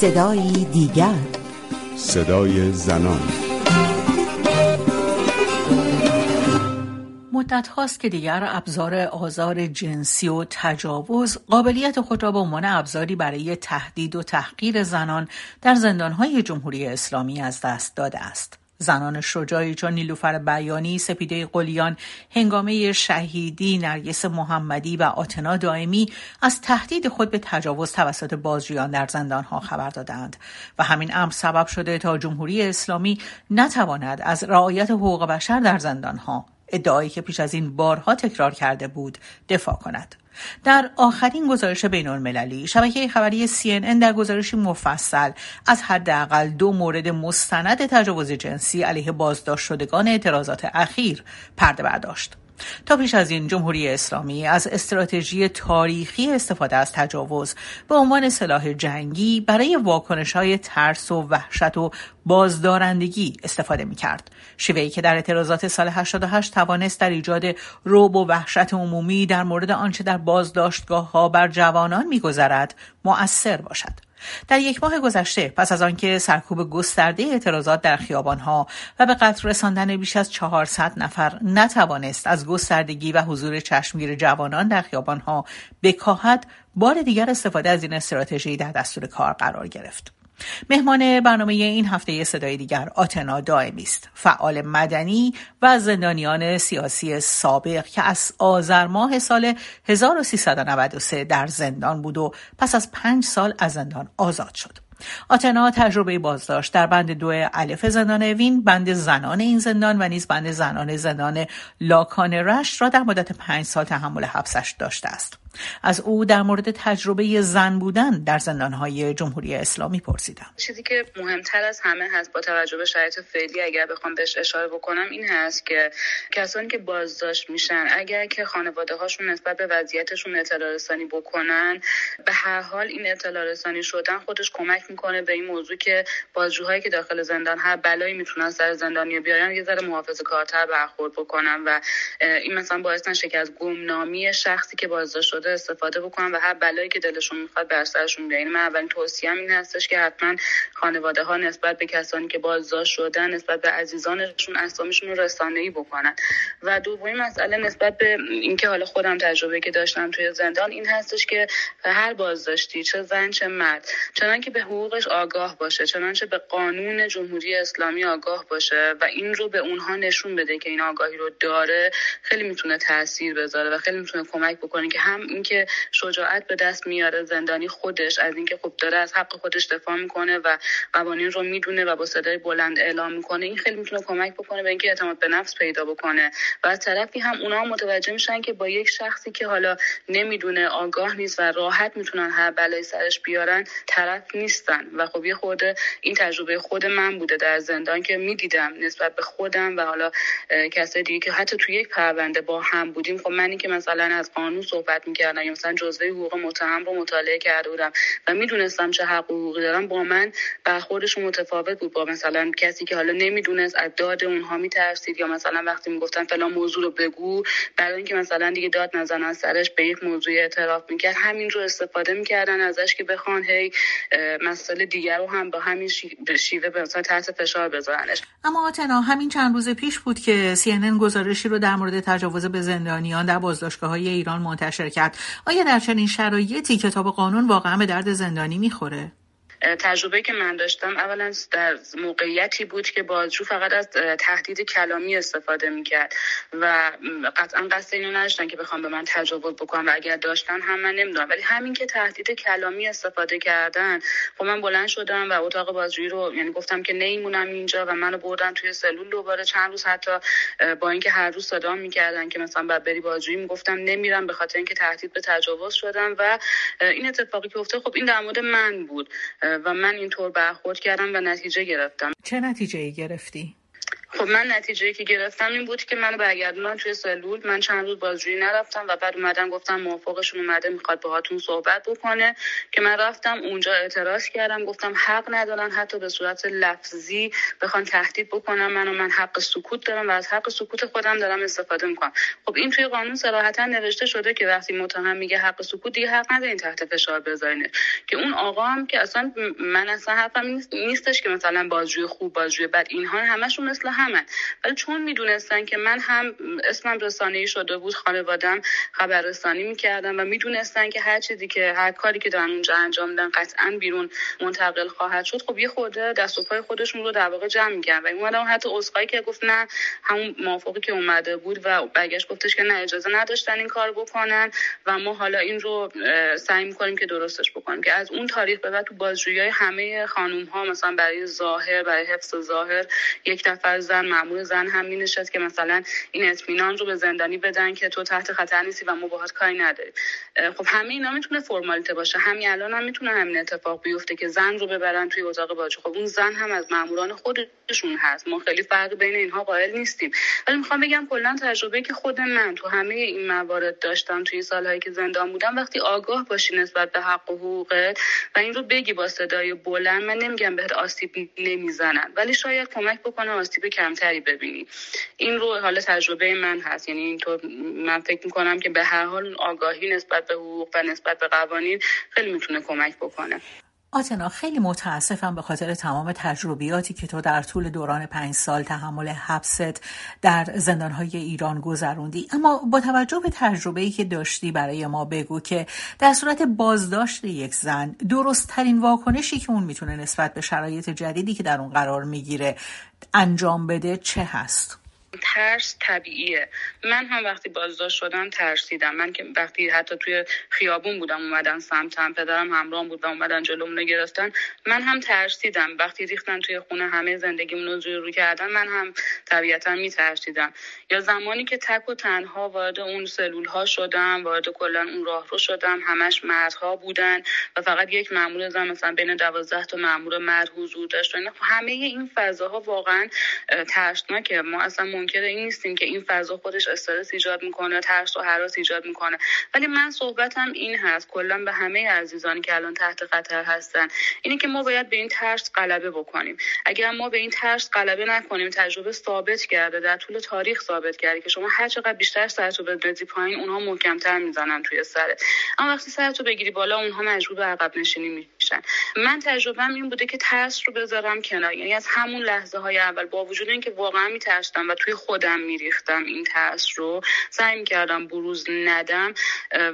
صدایی دیگر صدای زنان مدت هاست که دیگر ابزار آزار جنسی و تجاوز قابلیت خود را به عنوان ابزاری برای تهدید و تحقیر زنان در زندانهای جمهوری اسلامی از دست داده است. زنان شجاعی چون نیلوفر بیانی، سپیده قلیان، هنگامه شهیدی، نرگس محمدی و آتنا دائمی از تهدید خود به تجاوز توسط بازجویان در زندانها خبر دادند و همین امر سبب شده تا جمهوری اسلامی نتواند از رعایت حقوق بشر در زندانها ادعایی که پیش از این بارها تکرار کرده بود دفاع کند. در آخرین گزارش بین المللی شبکه خبری CNN در گزارشی مفصل از حداقل دو مورد مستند تجاوز جنسی علیه بازداشت شدگان اعتراضات اخیر پرده برداشت. تا پیش از این جمهوری اسلامی از استراتژی تاریخی استفاده از تجاوز به عنوان سلاح جنگی برای واکنش های ترس و وحشت و بازدارندگی استفاده می کرد. شیوهی که در اعتراضات سال 88 توانست در ایجاد روب و وحشت عمومی در مورد آنچه در بازداشتگاه ها بر جوانان میگذرد مؤثر باشد. در یک ماه گذشته پس از آنکه سرکوب گسترده اعتراضات در خیابانها و به قتل رساندن بیش از 400 نفر نتوانست از گستردگی و حضور چشمگیر جوانان در خیابانها بکاهد بار دیگر استفاده از این استراتژی در دستور کار قرار گرفت. مهمان برنامه این هفته صدای دیگر آتنا دائمی است. فعال مدنی و زندانیان سیاسی سابق که از آذر ماه سال 1393 در زندان بود و پس از پنج سال از زندان آزاد شد. آتنا تجربه بازداشت در بند دو الف زندان اوین بند زنان این زندان و نیز بند زنان زندان لاکان رشت را در مدت پنج سال تحمل حبسش داشته است. از او در مورد تجربه زن بودن در زندانهای جمهوری اسلامی پرسیدم چیزی که مهمتر از همه هست با توجه به شرایط فعلی اگر بخوام بهش اشاره بکنم این هست که کسانی که بازداشت میشن اگر که خانواده هاشون نسبت به وضعیتشون اطلاع رسانی بکنن به هر حال این اطلاع رسانی شدن خودش کمک می‌کنه به این موضوع که بازجوهایی که داخل زندان هر بلایی می‌تونن سر زندانی بیارن یه ذره محافظه کارتر برخورد بکنن و این مثلا باعث نشه که از گمنامی شخصی که بازداشت استفاده بکنن و هر بلایی که دلشون می‌خواد بر سرشون بیارن من اولین توصیهم این هستش که حتما خانواده ها نسبت به کسانی که بازداشت شدن نسبت به عزیزانشون اسامیشون رو رسانه‌ای بکنن. و دومین مسئله نسبت به اینکه حالا خودم تجربه که داشتم توی زندان این هستش که هر بازداشتی چه زن چه مرد چنان که به حقوقش آگاه باشه چنانچه به قانون جمهوری اسلامی آگاه باشه و این رو به اونها نشون بده که این آگاهی رو داره خیلی می‌تونه تاثیر بذاره و خیلی می‌تونه کمک بکنه که هم اینکه شجاعت به دست میاره زندانی خودش از اینکه خب داره از حق خودش دفاع می‌کنه و قوانین رو می‌دونه و با صدای بلند اعلام می‌کنه. این خیلی می‌تونه کمک بکنه به اینکه اعتماد به نفس پیدا بکنه. و از طرفی هم اونها متوجه میشن که با یک شخصی که حالا نمی‌دونه آگاه نیست و راحت می‌تونن هر بلای سرش بیارن طرف نیستن. و خب یه خورده این تجربه خود من بوده در زندان که می‌دیدم نسبت به خودم و حالا کسای دیگه که حتی توی یک پرونده با هم بودیم. خب منی که مثلا از قانون صحبت می‌کردم یا مثلا جزوه حقوق متهم رو مطالعه کرده بودم و می‌دونستم چه حق حقوقی دارم با من برخوردشون متفاوت بود. با مثلا کسی که حالا نمی‌دونست از داد اونها میترسید یا مثلا وقتی می‌گفتن فلان موضوع رو بگو برای اینکه مثلا دیگه داد نزنن سرش به یک موضوع اعتراف می‌کرد. همین رو استفاده می‌کردن ازش که بخوان هی مسئله دیگر رو هم با همین شیوه به تحت فشار بذارنش. اما آتنا همین چند روز پیش بود که CNN گزارشی رو در مورد تجاوز به زندانیان در بازداشتگاه های ایران منتشر کرد. آیا در چنین شرایطی کتاب قانون واقعا به درد زندانی می‌خوره؟ تجربه که من داشتم اولا در موقعیتی بود که بازجو فقط از تهدید کلامی استفاده می‌کرد و قطعا قصد اینو نداشتن که بخوام به من تجاوز بکنم و اگر داشتن هم من نمی‌دونم. ولی همین که تهدید کلامی استفاده کردن خب من بلند شدم و اتاق بازجویی رو یعنی گفتم که نمیمونم اینجا و منو بردن توی سلول دوباره چند روز حتی با اینکه هر روز صدا می‌کردن که مثلا بعد بری بازجویی می‌گفتم نمیرم به خاطر اینکه تهدید به تجاوز شدم و این اتفاقی که افتاد خب این در مورد من بود. و من اینطور برخورد کردم و نتیجه گرفتم چه نتیجه ای گرفتی؟ خب من نتیجه که گرفتم این بود که منو برگردوندن توی سلول من چند روز بازجویی نرفتم و بعد اومدن گفتم موافقشون اومده می‌خواد باهاتون صحبت بکنه. که من رفتم اونجا اعتراض کردم. گفتم حق ندارن حتی به صورت لفظی بخوان تهدید بکنم منو. من حق سکوت دارم و از حق سکوت خودم دارم استفاده می‌کنم. خب این توی قانون صراحتا نوشته شده که وقتی متهم میگه حق سکوت دیگه حق ندارین تحت فشار بذارین که اون آقا هم که اصلا من اصلا حرفم نیستش که مثلا بازجوی خوب بازجوی بد اینها همشون مثل همن ولی چون می‌دونستن که من هم اسمم رسانه شده بود خانوادم خبررسانی می‌کردم و می‌دونستن که هر چیزی که هر کاری که دارن اونجا انجام میدن قطعا بیرون منتقل خواهد شد. خب یه خورده دست و پای خودشون رو در واقع جمع می‌کردن و اومدم حتی عذرخواهی که گفت نه همون موافقی که اومده بود و برگشت گفتش که نه اجازه نداشتن این کار بکنن و ما حالا این رو سعی می‌کنیم که درستش بکنیم. که از اون تاریخ به بعد تو بازجویی همه خانم ها مثلا برای ظاهر برای حفظ ظاهر یک نفر زن معمول زن هم می که مثلا این اطمینان رو به زندانی بدن که تو تحت خطر نیستی و ما باهات کاری نداریم. خب همه اینا می‌تونه فرمالیته باشه. همین الان هم می‌تونه همین اتفاق بیفته که زن رو ببرن توی اتاق بازجویی خب اون زن هم از ماموران خودشون هست. ما خیلی فرق بین اینها قائل نیستیم. ولی می‌خوام بگم کلا تجربه که خود من تو همه این موارد داشتم توی سالهایی که زندان بودم وقتی آگاه باشی نسبت به حق و حقوقت و این رو بگی با صدای بلند من نمیگم بهت آسیب نمی‌زنن ولی شاید کمک بکنه آسیب کمتری ببینی. این رو حالا تجربه من هست. یعنی اینطور من فکر می‌کنم که به هر حال آگاهی نسبت به حقوق و نسبت به قوانین خیلی می‌تونه کمک بکنه. آتنا خیلی متاسفم به خاطر تمام تجربیاتی که تو در طول دوران پنج سال تحمل حبست در زندانهای ایران گذروندی اما با توجه به تجربه که داشتی برای ما بگو که در صورت بازداشت یک زن درست ترین واکنشی که اون می‌تونه نسبت به شرایط جدیدی که در اون قرار می‌گیره انجام بده چه هست؟ ترس طبیعیه. من هم وقتی بازداشت شدم ترسیدم. من که وقتی حتی توی خیابون بودم اومدن سمتم پدرم همراه بود و اومدن جلومونو گرفتن من هم ترسیدم. وقتی ریختن توی خونه همه زندگیمون رو رو کردن من هم طبیعتا میترسیدم. یا زمانی که تک و تنها وارد اون سلول ها شدم وارد کلا اون راه رو شدم همش مردها بودن و فقط یک مامور زن مثلا بین دوازده تا مامور مرد حضور داشت همه این فضاها واقعا ترسناکه. ما اصلا منکر این نیستیم که این فضا خودش استرس ایجاد می‌کنه ترس و حراس ایجاد می‌کنه. ولی من صحبتم این هست کلا به همه عزیزانی که الان تحت خطر هستن اینه که ما باید به این ترس غلبه بکنیم. اگر ما به این ترس غلبه نکنیم تجربه ثابت کرده در طول تاریخ ثابت کرده که شما هر چقدر بیشتر سرتو بندازی پایین اونها محکمتر می‌زنن توی سرت. اما وقتی سرتو بگیری بالا اونها مجبور به عقب نشینی میشن. من تجربهم این بوده که ترس رو بذارم کنار یعنی از همون لحظه های اول با وجود اینکه واقعا میترسیدم و توی خودم میریختم این ترس رو. سعی کردم بروز ندم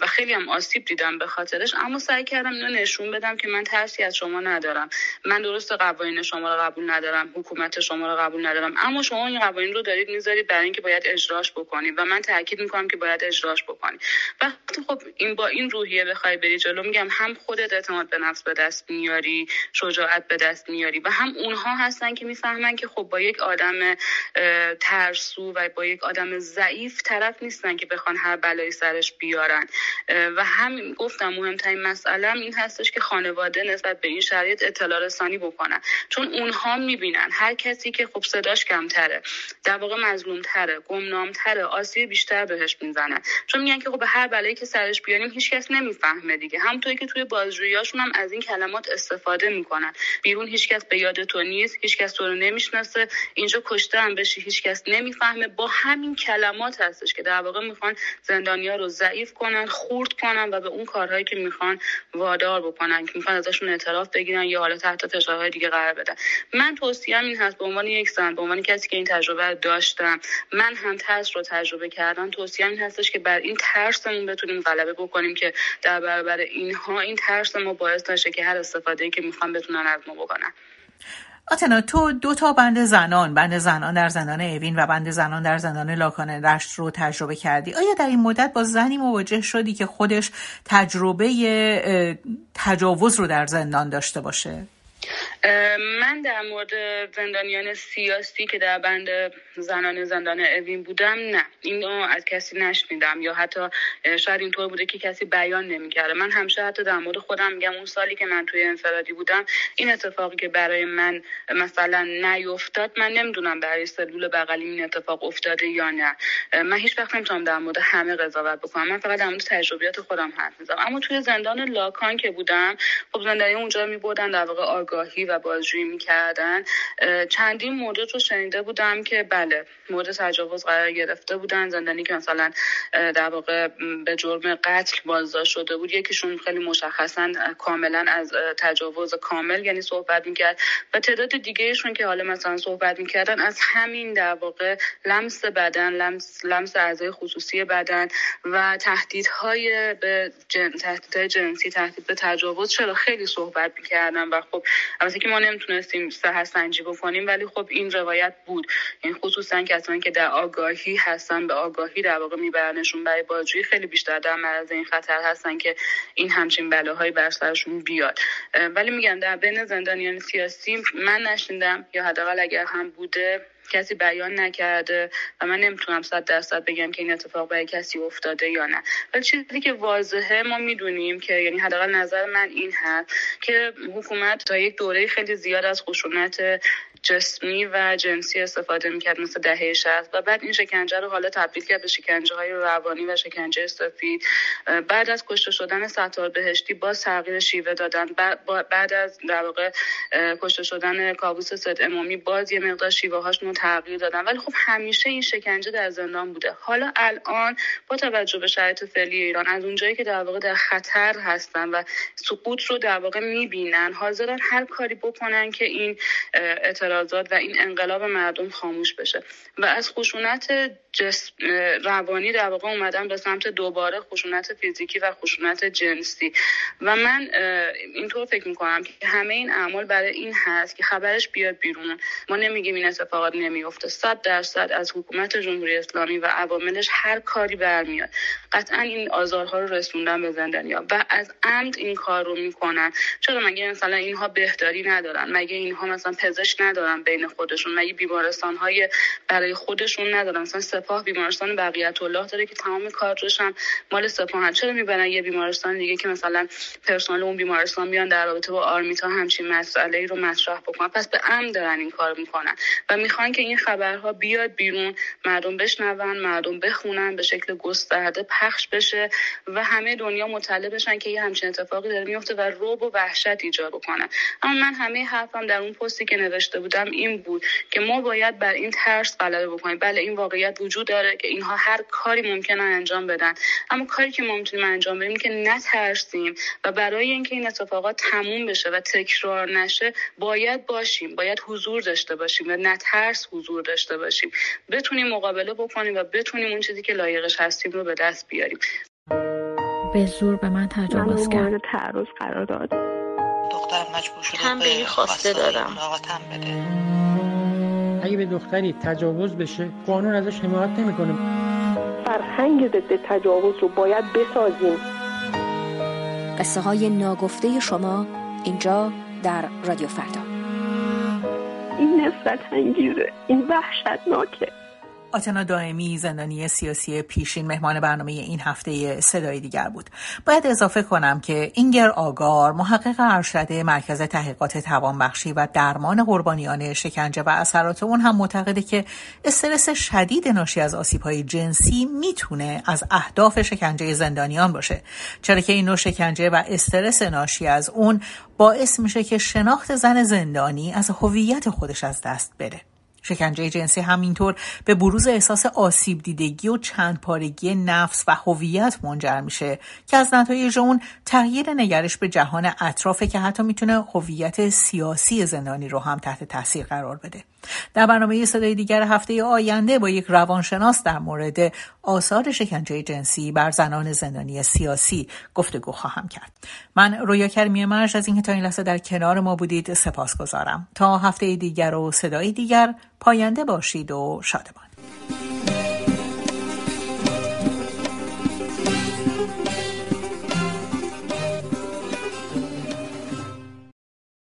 و خیلی هم آسیب دیدم به خاطرش. اما سعی کردم اینو نشون بدم که من ترسی از شما ندارم. من درست قوانین شما رو قبول ندارم حکومت شما رو قبول ندارم. اما شما این قوانین رو دارید می‌ذارید برای اینکه باید اجراش بکنید و من تاکید می‌کنم که باید اجراش بکنید. وقتی خب این با این روحیه بخوای بری جلو میگم هم خودت اعتماد به نفس به دست میاری شجاعت به دست میاری و هم اونها هستن که می‌فهمن که خب با یک آدم ترسو و با یک آدم ضعیف طرف نیستن که بخوان هر بلایی سرش بیارن. و هم گفتم مهمترین مسئله این هستش که خانواده نسبت به این شرایط اطلاع رسانی بکنن. چون اونها می‌بینن هر کسی که خب صداش کمتره در واقع مظلوم تره گمنام تره آسیب بیشتر بهش می‌زنن چون میگن که خب هر بلایی که سرش بیاریم هیچکس نمی‌فهمه دیگه. همونطوری که توی بازجوییاشون هم از این کلمات استفاده می‌کنن. بیرون هیچکس به یاد تو نیست هیچکس تو رو نمی‌شناسه. اینجا کشته هم بشی هیچکس نمی‌فهمه. با همین کلمات هستش که در واقع می‌خوان زندانیا رو ضعیف کنن خورد کنن و به اون کارهایی که می‌خوان وادار بکنن که می‌خوان ازشون اعتراف بگیرن یا حالا تحت فشارهای دیگه قرار بدن. من توصیهم این هست به عنوان یک زن به عنوان کسی که این تجربه داشتم من هم ترس رو تجربه کردم. توصیهم این هستش که بر این ترسمون بتونیم غلبه بکنیم که در برابر اینها این ترس ما باعث نشه که هر استفاده که می‌خوان بتونن از ما بکنن. آتنا تو دو تا بند زنان بند زنان در زندان اوین و بند زنان در زندان لاکان رشت رو تجربه کردی. آیا در این مدت با زنی مواجه شدی که خودش تجربه تجاوز رو در زندان داشته باشه؟ من در مورد زندانیان سیاسی که در بند زنان زندان اوین بودم نه. اینو از کسی نشنیدم یا حتی شاید اینطور بوده که کسی بیان نمی‌کرده. من همیشه حتی در مورد خودم میگم اون سالی که من توی انفرادی بودم این اتفاقی که برای من مثلا نیفتاد من نمی‌دونم برای سلول بغلی این اتفاق افتاده یا نه. من هیچ وقت نمی‌تونم در مورد همه قضاوت بکنم. من فقط در مورد تجربیات خودم حرف می‌زنم. اما توی زندان لاکان که بودم خب زندانی اونجا میبردن در واقع آگاهی و بازجویی می‌کردن. چندین مورد رو شنیده بودم که بله مورد تجاوز قرار گرفته بودن. زندانی که مثلا در واقع به جرم قتل بازداشت شده بود یکیشون خیلی مشخصا کاملا از تجاوز کامل یعنی صحبت می‌کرد. و تعداد دیگهشون که حالا مثلا صحبت می‌کردن از همین در واقع لمس بدن لمس, لمس اعضای خصوصی بدن و تهدیدهای به جن... تهدیدهای جنسی تهدید به تجاوز چرا خیلی صحبت می‌کردن. و خب البته که ما نمی‌تونستیم صحت سنجی بکنیم ولی خب این روایت بود. این یعنی خصوصا کسانی که در آگاهی هستن به آگاهی در واقع میبرنشون برای بازجویی خیلی بیشتر در معرض این خطر هستن که این همچین بلاهایی بر سرشون بیاد. ولی میگم در بین زندانیان سیاسی من نشیندم یا حداقل اگر هم بوده کسی بیان نکرده و من نمی‌تونم صد درصد بگم که این اتفاق برای کسی افتاده یا نه. ولی چیزی که واضحه ما می‌دونیم که یعنی حداقل نظر من این هست که حکومت تا یک دوره خیلی زیاد از خشونت جسمی و جنسی استفاده می‌کرد مثل دهه شهست و بعد این شکنجه رو حالا تبدیل کرد به شکنجه های روانی و شکنجه سفید. بعد از کشته شدن ستار بهشتی باز تغییر شیوه دادن. بعد از در واقع کشته شدن کابوس سد امامی باز یه مقدار شیوه هاشون تغییر دادن. ولی خب همیشه این شکنجه در زندان بوده. حالا الان با توجه به شرایط فعلی ایران از اونجایی که در واقع در خطر هستن و سقوط رو در واقع می‌بینن حاضرن هر کاری بکنن که این اعتراضات و این انقلاب مردم خاموش بشه. و از خشونت جسم روانی در واقع اومدن به سمت دوباره خشونت فیزیکی و خشونت جنسی. و من اینطور فکر می‌کنم که همه این اعمال برای این هست که خبرش بیاد بیرون. ما نمیگیم این اتفاقات نمیفته صد درصد از حکومت جمهوری اسلامی و عواملش هر کاری برمیاد. قطعا این آزارها رو رسوندن به زندانیا. و از عمد این کار رو می‌کنن. چرا مگه مثلا اینها بهداری ندارن؟ مگه اینها مثلا پزشک ندارن؟ بین خودشون مگه بیمارستان های برای خودشون ندارن. مثلا سپاه بیمارستان بقیت الله داره که تمام کارش هم مال سپاه چرا می‌برن یه بیمارستان دیگه که مثلا پرسنل اون بیمارستان میان در رابطه با آرمیتا همچین مسئله ای رو مطرح بکنن؟ پس به عمد دارن این کار می‌کنن و می‌خوان که این خبرها بیاد بیرون مردم بشنون مردم بخونن به شکل گسترده پخش بشه و همه دنیا مطلع بشن که یه همچین اتفاقی داره میفته و روب و وحشت ایجاد بکنن اما من همه حرفم در اون پستی که نوشته بودم این بود که ما باید بر این ترس غلبه بکنیم. بله این واقعیت وجود داره که اینها هر کاری ممکنه انجام بدن. اما کاری که ما می‌تونیم انجام بدیم که نترسیم و برای اینکه این اتفاقات تموم بشه و تکرار نشه باید باشیم باید حضور داشته باشیم و نترس حضور داشته باشیم. بتونیم مقابله بکنیم و بتونیم اون چیزی که لایقش هستیم رو به دست بیاریم. به زور به من تجاوز کرد. تعرض قرار داد. دختر مجبور شده هم به خواسته دادم بده. اگه به دختری تجاوز بشه قانون ازش حمایت نمی‌کنه. فرهنگ ضد تجاوز رو باید بسازیم. قصه های ناگفته شما اینجا در رادیو فردا. این نفرت انگیزه این وحشتناکه. آتنا دائمی زندانی سیاسی پیشین مهمان برنامه این هفته صدای دیگر بود. باید اضافه کنم که اینگر آگار محقق ارشد مرکز تحقیقات توانبخشی و درمان قربانیان شکنجه و اثرات اون هم معتقده که استرس شدید ناشی از های جنسی می‌تونه از اهداف شکنجه زندانیان باشه. چرا که این نوع شکنجه و استرس ناشی از اون باعث میشه که شناخت زن زندانی از هویت خودش از دست بره. شکنجه جنسی همینطور به بروز احساس آسیب دیدگی و چند پارگی نفس و هویت منجر میشه که از نتایج اون تغییر نگرش به جهان اطرافه که حتی می‌تونه هویت سیاسی زندانی رو هم تحت تاثیر قرار بده. در برنامه صدای دیگر هفته آینده با یک روانشناس در مورد آثار شکنجه جنسی بر زنان زندانی سیاسی گفتگو خواهم کرد. من رویا کرمی مرج از اینکه تا این لحظه در کنار ما بودید سپاس گذارم تا هفته دیگر و صدای دیگر پاینده باشید و شادمان.